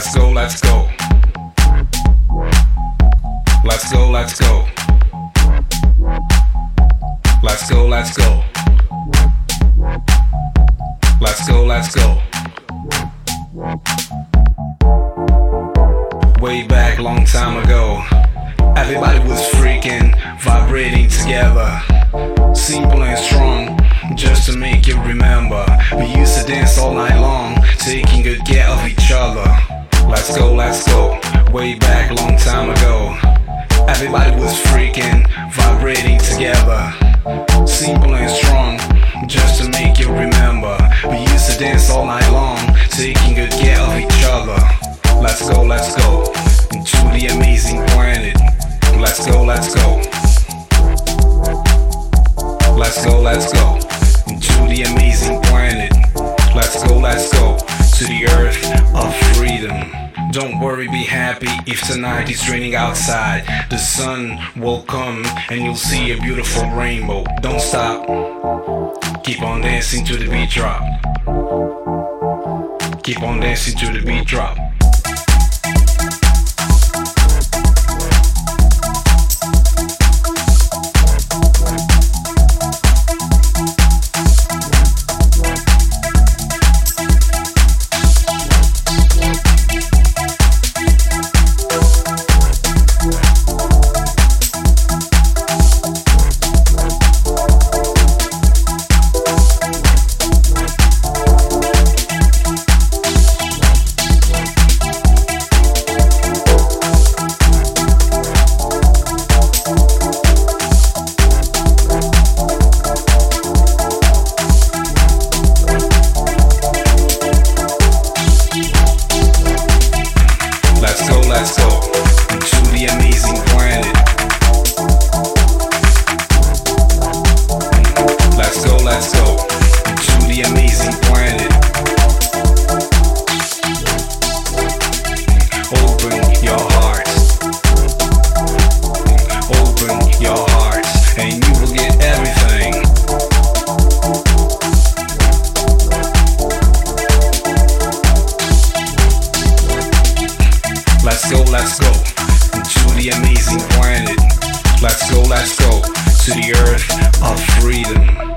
Let's go, let's go. Let's go, let's go. Let's go, let's go. Let's go, let's go. Way back, long time ago, everybody was freaking, vibrating together. Simple and strong, just to make you remember. We used to dance all night long, taking good care of each other. Let's go, let's go. Way back, long time ago, everybody was freaking, vibrating together. Simple and strong, just to make you remember. We used to dance all night long, taking good care of each other. Let's go, let's go to the amazing planet. Let's go, let's go. Let's go, let's go Don't worry, be happy if tonight is raining outside. The sun will come and you'll see a beautiful rainbow. Don't stop. Keep on dancing to the beat drop. Keep on dancing to the beat drop. Amazing planet. Open your hearts. Open your hearts, and you will get everything. Let's go, let's go to the amazing planet. Let's go, let's go to the earth of freedom.